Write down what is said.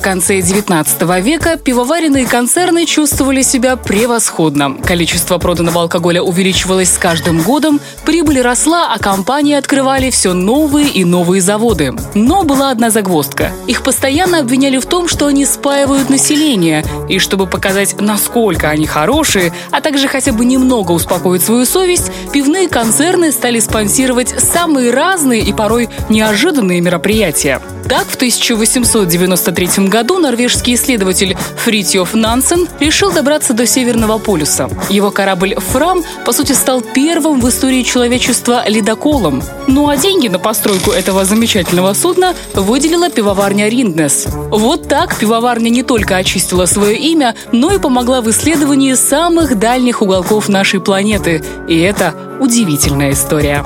В конце 19 века пивоваренные концерны чувствовали себя превосходно. Количество проданного алкоголя увеличивалось с каждым годом, прибыль росла, а компании открывали все новые и новые заводы. Но была одна загвоздка. Их постоянно обвиняли в том, что они спаивают население. И чтобы показать, насколько они хорошие, а также хотя бы немного успокоить свою совесть, пивные концерны стали спонсировать самые разные и порой неожиданные мероприятия. Так, в 1893 году норвежский исследователь Фритьев Нансен решил добраться до Северного полюса. Его корабль «Фрам» по сути стал первым в истории человечества ледоколом. Ну а деньги на постройку этого замечательного судна выделила пивоварня Ринднес. Вот так пивоварня не только очистила свое имя, но и помогла в исследовании самых дальних уголков нашей планеты. И это удивительная история.